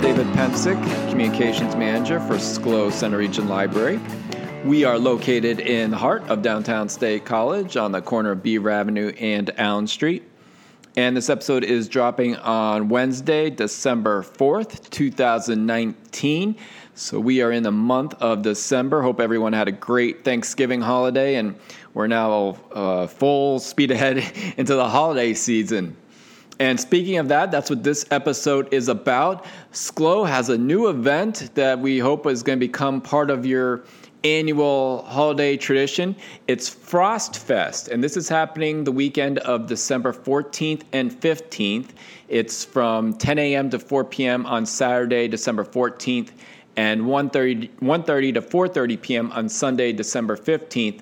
David Pensick, Communications Manager for Schlow Centre Region Library. We are located in the heart of downtown State College on the corner of Beaver Avenue and Allen Street. And this episode is dropping on Wednesday, December 4th, 2019. So we are in the month of December. Hope everyone had a great Thanksgiving holiday, and we're now uh, full speed ahead into the holiday season. And speaking of that, that's what this episode is about. Schlow has a new event that we hope is going to become part of your annual holiday tradition. It's Frost Fest, and this is happening the weekend of December 14th and 15th. It's from 10 a.m. to 4 p.m. on Saturday, December 14th, and 1.30, 1.30 to 4.30 p.m. on Sunday, December 15th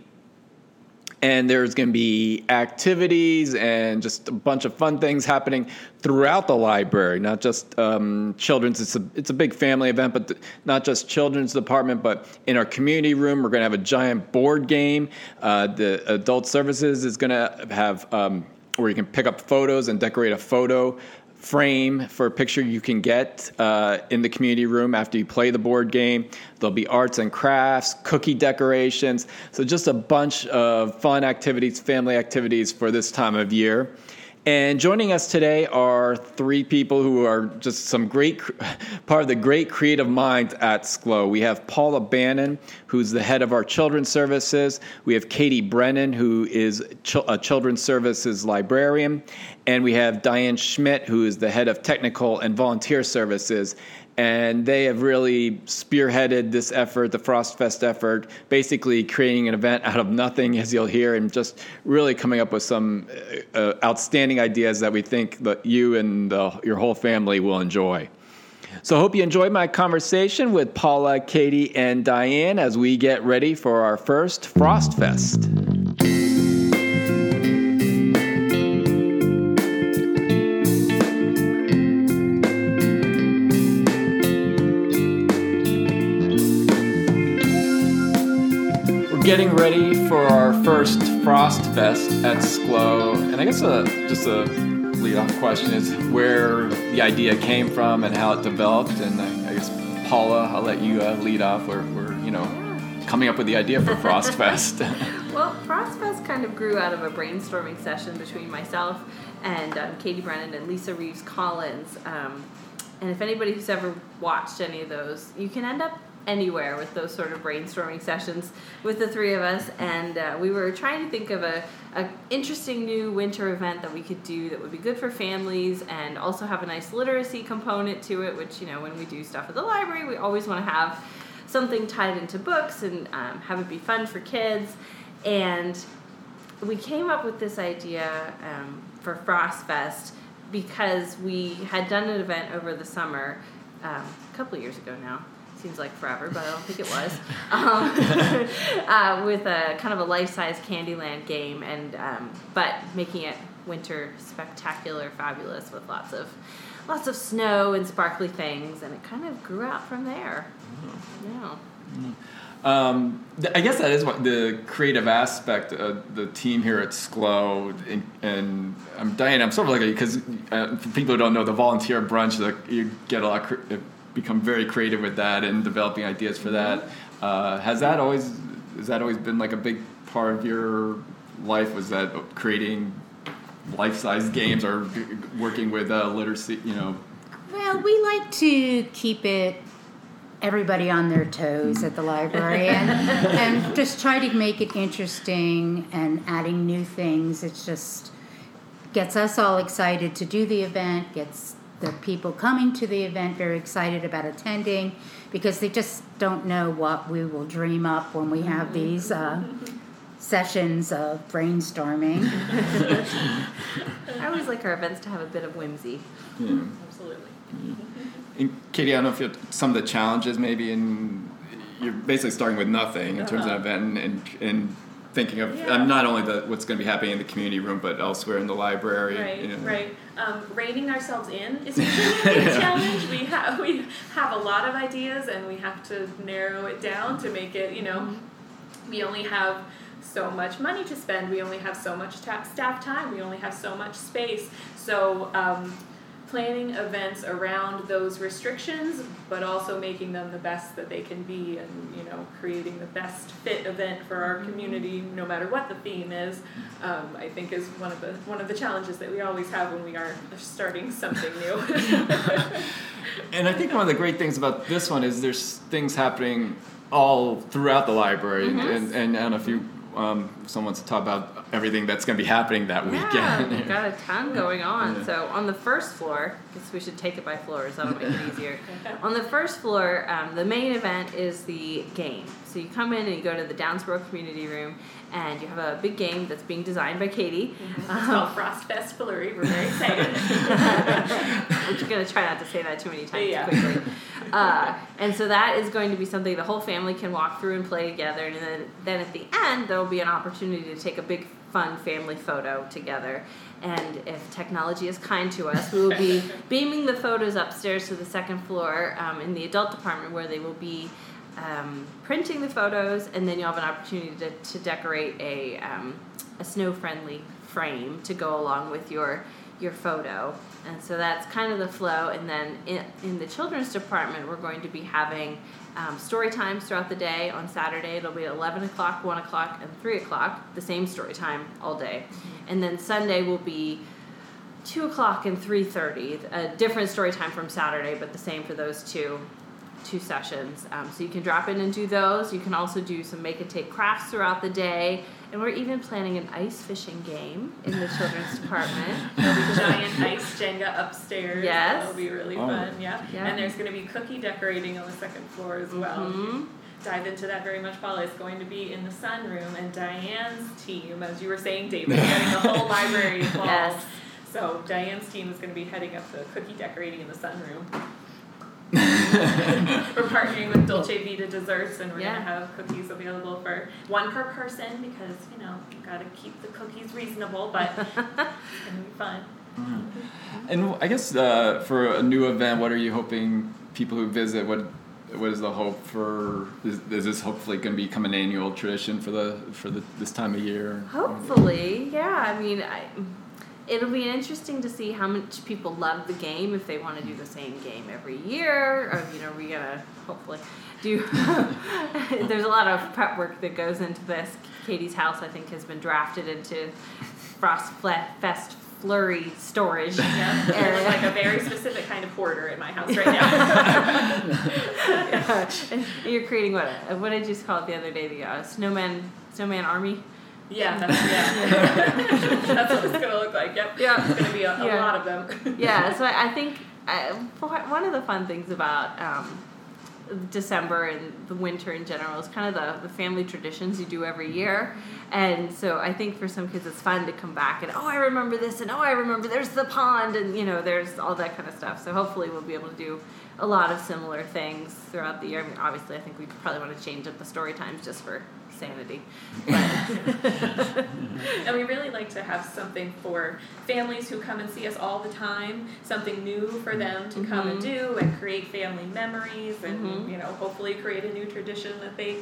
and there's going to be activities and just a bunch of fun things happening throughout the library not just um, children's it's a, it's a big family event but th- not just children's department but in our community room we're going to have a giant board game. Uh, the adult services is going to have um, where you can pick up photos and decorate a photo frame for a picture you can get uh, in the community room after you play the board game. There'll be arts and crafts, cookie decorations. So, just a bunch of fun activities, family activities for this time of year. And joining us today are three people who are just some great part of the great creative minds at Schlow. We have Paula Bannon, who's the head of our children's services. We have Katie Brennan, who is a children's services librarian. And we have Diane Schmidt, who is the head of technical and volunteer services and they have really spearheaded this effort, the Frostfest effort, basically creating an event out of nothing, as you'll hear, and just really coming up with some uh, uh outstanding ideas that we think that you and uh, your whole family will enjoy. So I hope you enjoyed my conversation with Paula, Katie, and Diane as we get ready for our first Frostfest. Getting ready for our first Frost Fest at Schlow, and I guess a, just a lead-off question is where the idea came from and how it developed. And I, I guess Paula, I'll let you uh, lead off. We're, we're, you know, coming up with the idea for Frost Fest. well, Frost Fest kind of grew out of a brainstorming session between myself and um, Katie Brennan and Lisa Reeves Collins. Um, and if anybody who's ever watched any of those, you can end up anywhere with those sort of brainstorming sessions with the three of us. And uh, we were trying to think of a, a interesting new winter event that we could do that would be good for families and also have a nice literacy component to it which you know when we do stuff at the library we always want to have something tied into books and um, have it be fun for kids. And we came up with this idea um, for frost fest because we had done an event over the summer um, a couple years ago now seems like forever, but I don't think it was. Um, uh, with a kind of a life-size Candyland game, and um, but making it winter spectacular, fabulous with lots of lots of snow and sparkly things, and it kind of grew out from there. Mm-hmm. Yeah. Mm-hmm. Um, I guess that is what the creative aspect of the team here at Schlow. And, and um, Diane, I'm sort of like because uh, for people who don't know, the volunteer brunch, that you get a lot become very creative with that and developing ideas for that. Uh, has that always has that always been like a big part of your life? Was that creating life-size games or working with uh, literacy? You know. Well, we like to keep it everybody on their toes at the library and, and just try to make it interesting and adding new things. It's just gets us all excited to do the event, gets the people coming to the event very excited about attending because they just don't know what we will dream up when we have these uh, sessions of brainstorming. I always like our events to have a bit of whimsy. Yeah. Absolutely. And Katie, I don't know if you some of the challenges maybe in you're basically starting with nothing in terms of Uh-huh. an event and, and, and thinking of Yeah. um, not only the, what's going to be happening in the community room, but elsewhere in the library. Right, you know. right. Um, reining ourselves in is a big challenge. We have we have a lot of ideas, and we have to narrow it down to make it. You know, we only have so much money to spend. We only have so much ta- staff time. We only have so much space. So. Um, planning events around those restrictions but also making them the best that they can be and you know creating the best fit event for our community no matter what the theme is um, i think is one of the one of the challenges that we always have when we are starting something new And I think one of the great things about this one is there's things happening all throughout the library, Mm-hmm. and, and I don't know if you um, if someone wants to talk about everything that's going to be happening that Yeah, we've got a ton going on. Yeah. So on the first floor, I guess we should take it by floors. That'll make it easier. on the first floor, um, the main event is the game. So you come in and you go to the Downsbrough Community Room, and you have a big game that's being designed by Katie. it's called frost fest flurry we're very excited We're going to try not to say that too many times Yeah. quickly. Uh, and so that is going to be something the whole family can walk through and play together. And then, then at the end, there will be an opportunity to take a big, fun family photo together. And if technology is kind to us, we will be beaming the photos upstairs to the second floor um, in the adult department where they will be um, printing the photos, and then you'll have an opportunity to, to decorate a, um, a snow friendly frame to go along with your your photo. And so that's kind of the flow. And then in, in the children's department, we're going to be having um, story times throughout the day. On Saturday, it'll be at 11 o'clock, 1 o'clock, and 3 o'clock, the same story time all day. And then Sunday will be 2 o'clock and 3.30, a different story time from Saturday, but the same for those two two sessions. Um, so you can drop in and do those. You can also do some make and take crafts throughout the day. And we're even planning an ice fishing game in the children's department. There'll be giant ice Jenga upstairs. Yes. That'll be really Oh. fun, yeah. Yeah. And there's going to be cookie decorating on the second floor as well. Mhm. Dive into that very much, Paula. It's going to be in the sunroom, and Diane's team, as you were saying, David, getting the whole library involved. Yes. So Diane's team is going to be heading up the cookie decorating in the sunroom. we're partnering with Dolce Vita Desserts, and we're Yeah. going to have cookies available for one per person because you know you got to keep the cookies reasonable, but it's going to be fun. And I guess uh, for a new event, what are you hoping people who visit? What what is the hope for? Is, is this hopefully going to become an annual tradition for the for the, this time of year? Hopefully, yeah. I mean, I, it'll be interesting to see how much people love the game. If they want to do the same game every year, or you know, we're gonna hopefully do. There's a lot of prep work that goes into this. Katie's house, I think, has been drafted into Frost Fest Flurry storage Yeah, area. like a very specific kind of hoarder in my house right now. Yeah. You're creating what? What did you just call it the other day? The uh, snowman snowman army. Yeah, that's yeah. that's what it's gonna look like. Yep. Yeah. It's gonna be a, a Yeah. lot of them. yeah, so I I think uh, one of the fun things about um, December and the winter in general is kind of the, the family traditions you do every year. And so I think for some kids it's fun to come back and, oh, I remember this, and oh, I remember there's the pond, and you know, there's all that kind of stuff. So hopefully we'll be able to do a lot of similar things throughout the year. I mean, obviously, I think we probably want to change up the story times just for sanity. And we really like to have something for families who come and see us all the time, something new for them to come and do and create family memories and Mhm. you know, hopefully create a new tradition that they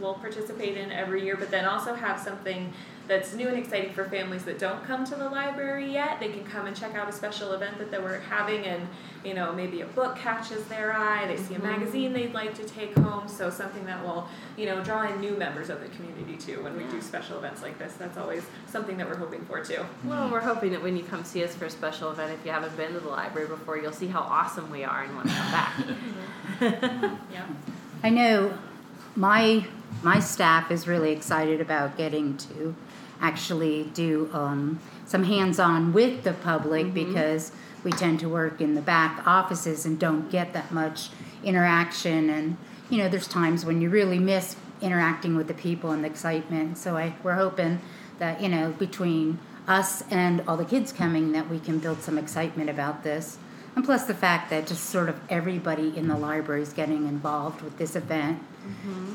will participate in every year, but then also have something that's new and exciting for families that don't come to the library yet. They can come and check out a special event that, that we're having and you know, maybe a book catches their eye, they see a Mhm. magazine they'd like to take home, so something that will, you know, draw in new members of the community too when we do special events like this. That's always something that we're hoping for too. Well, we're hoping that when you come see us for a special event, if you haven't been to the library before, you'll see how awesome we are and want to come back. Yeah. I know my my staff is really excited about getting to actually do um, some hands-on with the public because we tend to work in the back offices and don't get that much interaction. And you know there's times when you really miss interacting with the people and the excitement. So I we're hoping that you know between us and all the kids coming that we can build some excitement about this and plus the fact that just sort of everybody in the library is getting involved with this event.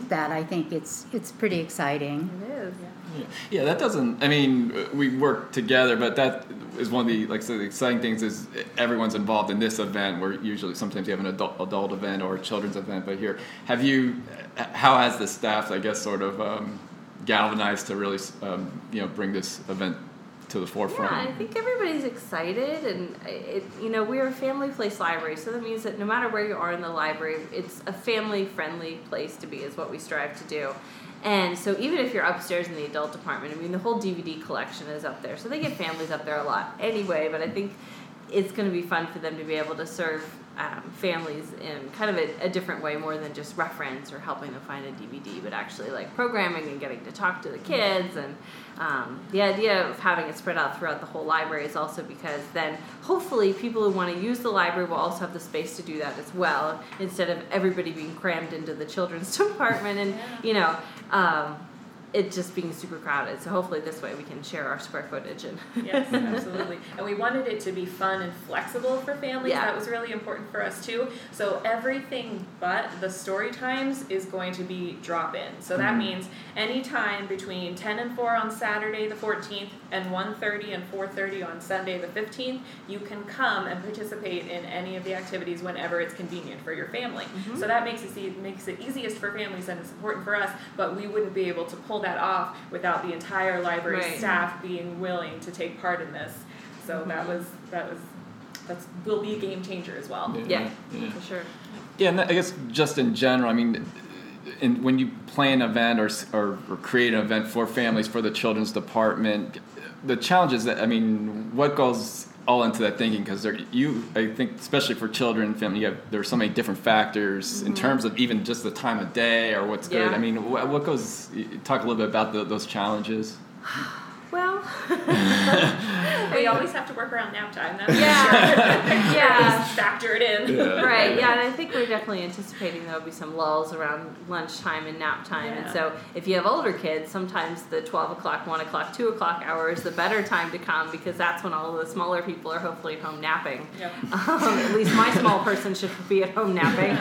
That I think it's it's pretty exciting. It is. Yeah. yeah, that doesn't. I mean, we work together, but that is one of the like so the exciting things is everyone's involved in this event. Where usually sometimes you have an adult adult event or a children's event, but here, have you? How has the staff, I guess, sort of um, galvanized to really, um, you know, bring this event to the forefront? Yeah, I think everybody's excited, and it, you know, we're a family place library, so that means that no matter where you are in the library, it's a family friendly place to be, is what we strive to do. And so, even if you're upstairs in the adult department, I mean, the whole DVD collection is up there, so they get families up there a lot anyway, but I think it's going to be fun for them to be able to serve um, families in kind of a, a, different way, more than just reference or helping them find a DVD, but actually like programming and getting to talk to the kids. And um, the idea of having it spread out throughout the whole library is also because then hopefully people who want to use the library will also have the space to do that as well, instead of everybody being crammed into the children's department and you know. Um, it just being super crowded. So hopefully this way we can share our square footage and yes, absolutely. And we wanted it to be fun and flexible for families. Yeah. That was really important for us too. So everything but the story times is going to be drop in. So that mm-hmm. means any time between 10 and 4 on Saturday the 14th and 1:30 and 4:30 on Sunday the 15th, you can come and participate in any of the activities whenever it's convenient for your family. Mm-hmm. So that makes it makes it easiest for families and it's important for us, but we wouldn't be able to pull that off without the entire library right. staff being willing to take part in this. So mm-hmm. that was that was that will be a game changer as well. Yeah, yeah, yeah. for sure. Yeah, and I guess just in general, I mean, in, when you plan an event or, or, or create an event for families for the children's department, the challenge is that I mean, what goes all into that thinking because you I think especially for children and family you have there's so many different factors mm-hmm. in terms of even just the time of day or what's yeah. good. I mean, what, what, goes? Talk a little bit about the, those challenges. Well, we always have to work around nap time. That's yeah, sure. yeah, factor it in. Yeah. Right. Yeah, and I think we're definitely anticipating there'll be some lulls around lunchtime and nap time. Yeah. And so, if you have older kids, sometimes the twelve o'clock, one o'clock, two o'clock hour is the better time to come because that's when all the smaller people are hopefully at home napping. Yep. Um, at least my small person should be at home napping.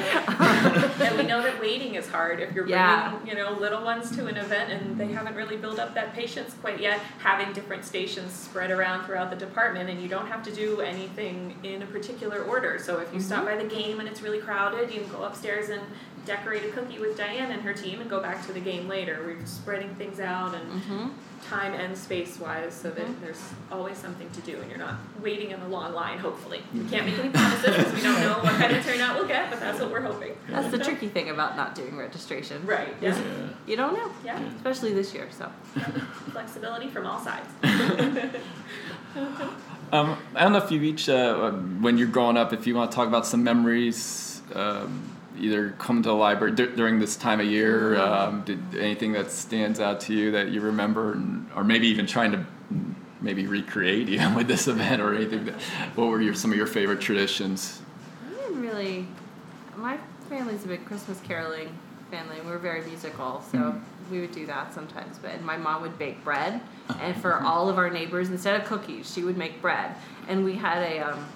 and we know that waiting is hard if you're bringing yeah. you know little ones to an event and they haven't really built up that patience quite yet having different stations spread around throughout the department and you don't have to do anything in a particular order. So if you mm-hmm. stop by the game and it's really crowded, you can go upstairs and decorate a cookie with Diane and her team and go back to the game later. We're spreading things out and mm-hmm. time and space wise so that mm-hmm. there's always something to do and you're not waiting in a long line, hopefully. We can't make any promises because we don't know what kind of turnout we'll get, but that's what we're hoping. That's the tricky thing about not doing registration. Right, yeah. You don't know. Yeah. Especially this year, so. Flexibility from all sides. um, I don't know if you each, uh, when you're growing up, if you want to talk about some memories. Um, either come to the library d- during this time of year? Um, did anything that stands out to you that you remember, and, or maybe even trying to maybe recreate even with this event or anything? That, what were your some of your favorite traditions? I didn't really. My family's a big Christmas caroling family. We're very musical, so mm-hmm. we would do that sometimes. But my mom would bake bread, and for all of our neighbors, instead of cookies, she would make bread. And we had a um,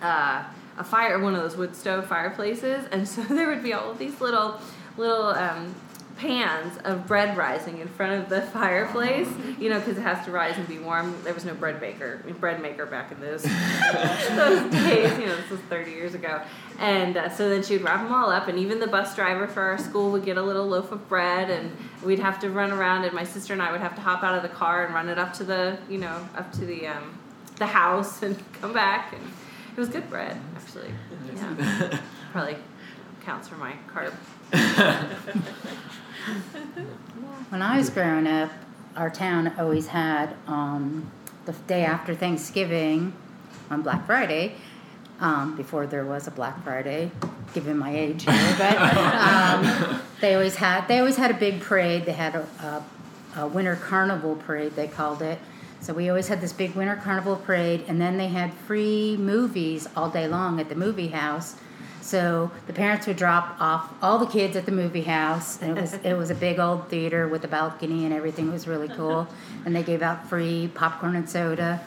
uh, a fire, one of those wood stove fireplaces, and so there would be all of these little little um, pans of bread rising in front of the fireplace, you know, because it has to rise and be warm. There was no bread baker, bread maker back in those those days. You know, this was 30 years ago. And uh, so then she would wrap them all up, and even the bus driver for our school would get a little loaf of bread, and we'd have to run around, and my sister and I would have to hop out of the car and run it up to the, you know, up to the um, the house and come back. And was good bread, actually. Yeah, probably counts for my carb. when I was growing up, our town always had um, the day after Thanksgiving on Black Friday. Um, before there was a Black Friday, given my age here, but um, they always had they always had a big parade. They had a, a, a winter carnival parade they called it. So we always had this big winter carnival parade, and then they had free movies all day long at the movie house so the parents would drop off all the kids at the movie house, and it was it was a big old theater with a balcony and everything. It was really cool, and they gave out free popcorn and soda.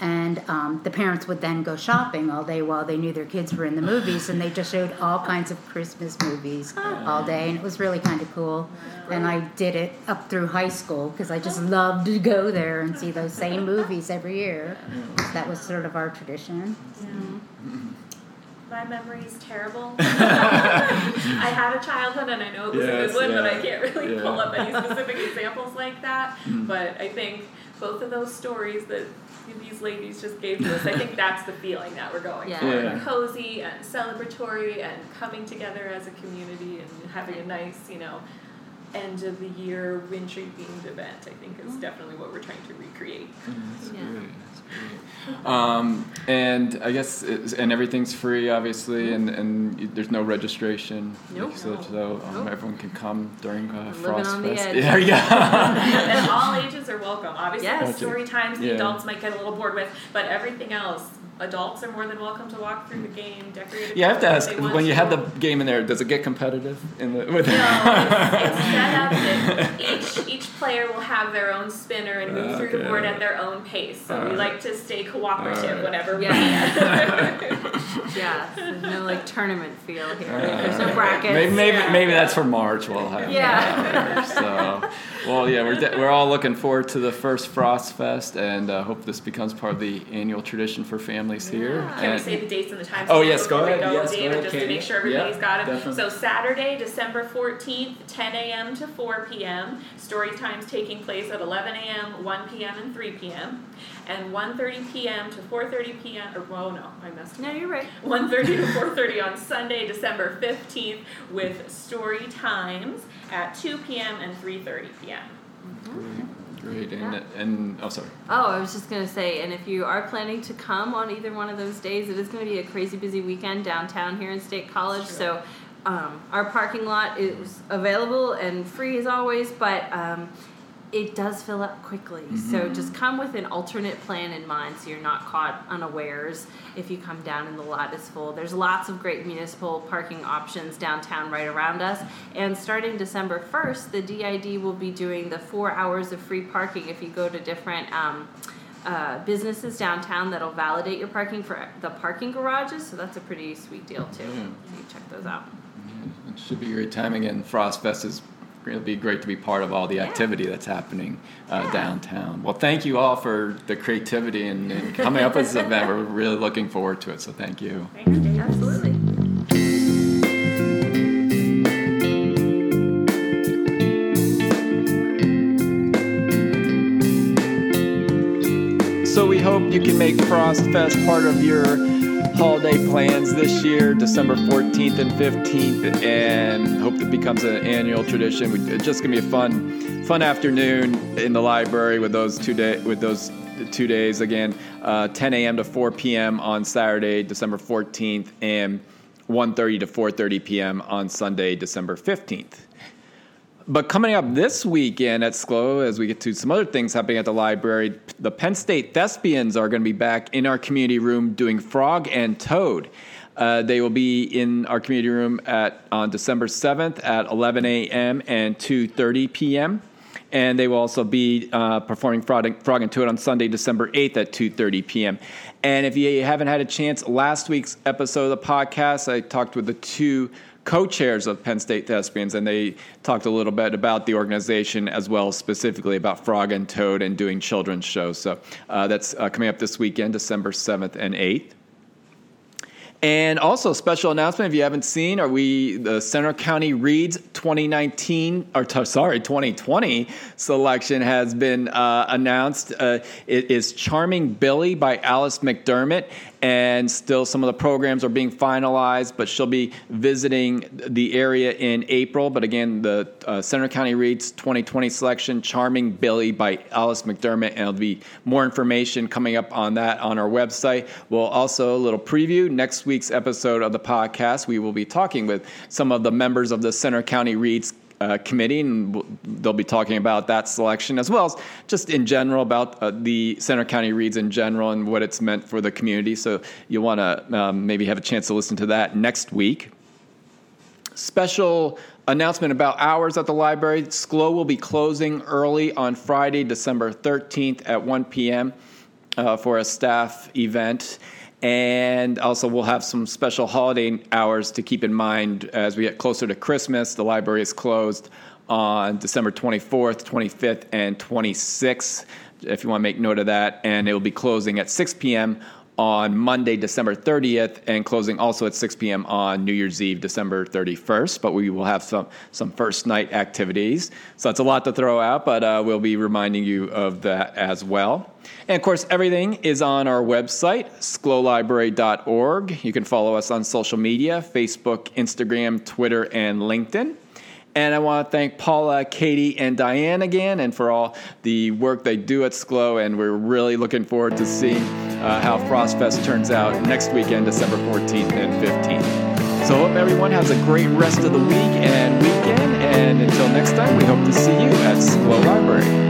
And um, the parents would then go shopping all day while they knew their kids were in the movies, and they just showed all kinds of Christmas movies all day, and it was really kind of cool. And I did it up through high school because I just loved to go there and see those same movies every year. That was sort of our tradition. My memory is terrible. I had a childhood and I know it was Yes, a good one, but I can't really yeah. pull up any specific examples like that. But I think both of those stories that these ladies just gave to us, I think that's the feeling that we're going Yeah. for. Yeah. Cozy and celebratory and coming together as a community and having a nice, you know, end of the year wintry themed event, I think is mm-hmm. definitely what we're trying to recreate. Mm-hmm. That's Yeah. great. That's great. Um, and I guess it's, and everything's free, obviously, and, and there's no registration. Nope. So, so um, Nope. everyone can come during uh, Frost on the Fest. edge. Yeah, yeah. and all ages are welcome. Obviously, Yes. the story times the Yeah. adults might get a little bored with, but everything else, adults are more than welcome to walk through the game, decorate. it yeah, I have to ask. When you to. have the game in there, does it get competitive in the with? No, it's, it's set up that each each player will have their own spinner and move through the board at their own pace. So we Alright. like to stay cooperative Alright. whenever we Yeah. can. Yeah, there's no like tournament feel here. Uh, There's no brackets. Maybe maybe, Yeah. maybe that's for March. We'll have Yeah. that. So, well, yeah, we're de- we're all looking forward to the first Frost Fest, and uh, hope this becomes part of the annual tradition for families here. Yeah. Can we say the dates and the times? Oh, yes, go before we ahead. Yes, go David, ahead, just Katie. to make sure Yeah, everybody's got it. definitely. So Saturday, December fourteenth, ten a.m. to four p.m. Story times taking place at eleven a.m., one p.m., and three p.m. And 1.30 p.m. to 4.30 p.m. Or, oh no, I messed up. No, you're right. 1.30 to 4.30 on Sunday, December 15th with story times at 2 p.m. and 3.30 p.m. Mm-hmm. Great, and Yeah. and oh, sorry. Oh, I was just gonna say, and if you are planning to come on either one of those days, it is gonna be a crazy busy weekend downtown here in State College. So, um, our parking lot is available and free as always, but um, it does fill up quickly. So just come with an alternate plan in mind, so you're not caught unawares if you come down and the lot is full. There's lots of great municipal parking options downtown right around us, and starting December 1st, the DID will be doing the four hours of free parking if you go to different. Um, uh, businesses downtown that'll validate your parking for the parking garages, so that's a pretty sweet deal too. Yeah. You check those out. It should be a great time again. Frost Fest is it'll be great to be part of all the Yeah. activity that's happening uh, Yeah. downtown. Well, thank you all for the creativity and, and coming up with this event. We're really looking forward to it. So thank you. Thanks, Dave. Absolutely. So we hope you can make Frost Fest part of your holiday plans this year, December 14th and 15th, and hope it becomes an annual tradition. It's just gonna be a fun, fun afternoon in the library with those two day with those two days again, uh, 10 a.m. to 4 p.m. on Saturday, December 14th, and 1:30 to 4:30 p.m. on Sunday, December 15th. But coming up this weekend at Schlow, as we get to some other things happening at the library, the Penn State Thespians are going to be back in our community room doing Frog and Toad. Uh, they will be in our community room at on December 7th at 11 a.m. and 2:30 p.m. And they will also be uh, performing Frog and, Frog and Toad on Sunday, December 8th at 2:30 p.m. And if you haven't had a chance, last week's episode of the podcast, I talked with the two co-chairs of Penn State Thespians, and they talked a little bit about the organization as well, specifically about Frog and Toad and doing children's shows. So uh, that's uh, coming up this weekend, December seventh and eighth. And also, special announcement if you haven't seen, are we the Centre County Reads 2019 or t- sorry 2020 selection has been uh, announced. Uh, it is Charming Billy by Alice McDermott, and still some of the programs are being finalized. But she'll be visiting the area in April. But again, the uh, Centre County Reads 2020 selection, Charming Billy by Alice McDermott, and there'll be more information coming up on that on our website. We'll also a little preview next week's episode of the podcast. We will be talking with some of the members of the Centre County Reads uh, committee, and they'll be talking about that selection as well as just in general about uh, the Centre County Reads in general and what it's meant for the community. So you'll want to um, maybe have a chance to listen to that next week special announcement about hours at the library. Schlow will be closing early on Friday, December 13th at 1 p.m. uh, for a staff event. And also, we'll have some special holiday hours to keep in mind as we get closer to Christmas. The library is closed on December 24th, 25th, and 26th, if you want to make note of that. And it will be closing at 6 p.m. on Monday, December 30th, and closing also at 6 p.m. on New Year's Eve, December 31st. But we will have some, some first night activities. So that's a lot to throw out, but uh, we'll be reminding you of that as well. And of course, everything is on our website, schlowlibrary.org. You can follow us on social media Facebook, Instagram, Twitter, and LinkedIn. And I want to thank Paula, Katie, and Diane again, and for all the work they do at Schlow. And we're really looking forward to seeing uh, how FrostFest turns out next weekend, December 14th and 15th. So, hope everyone has a great rest of the week and weekend. And until next time, we hope to see you at Schlow Library.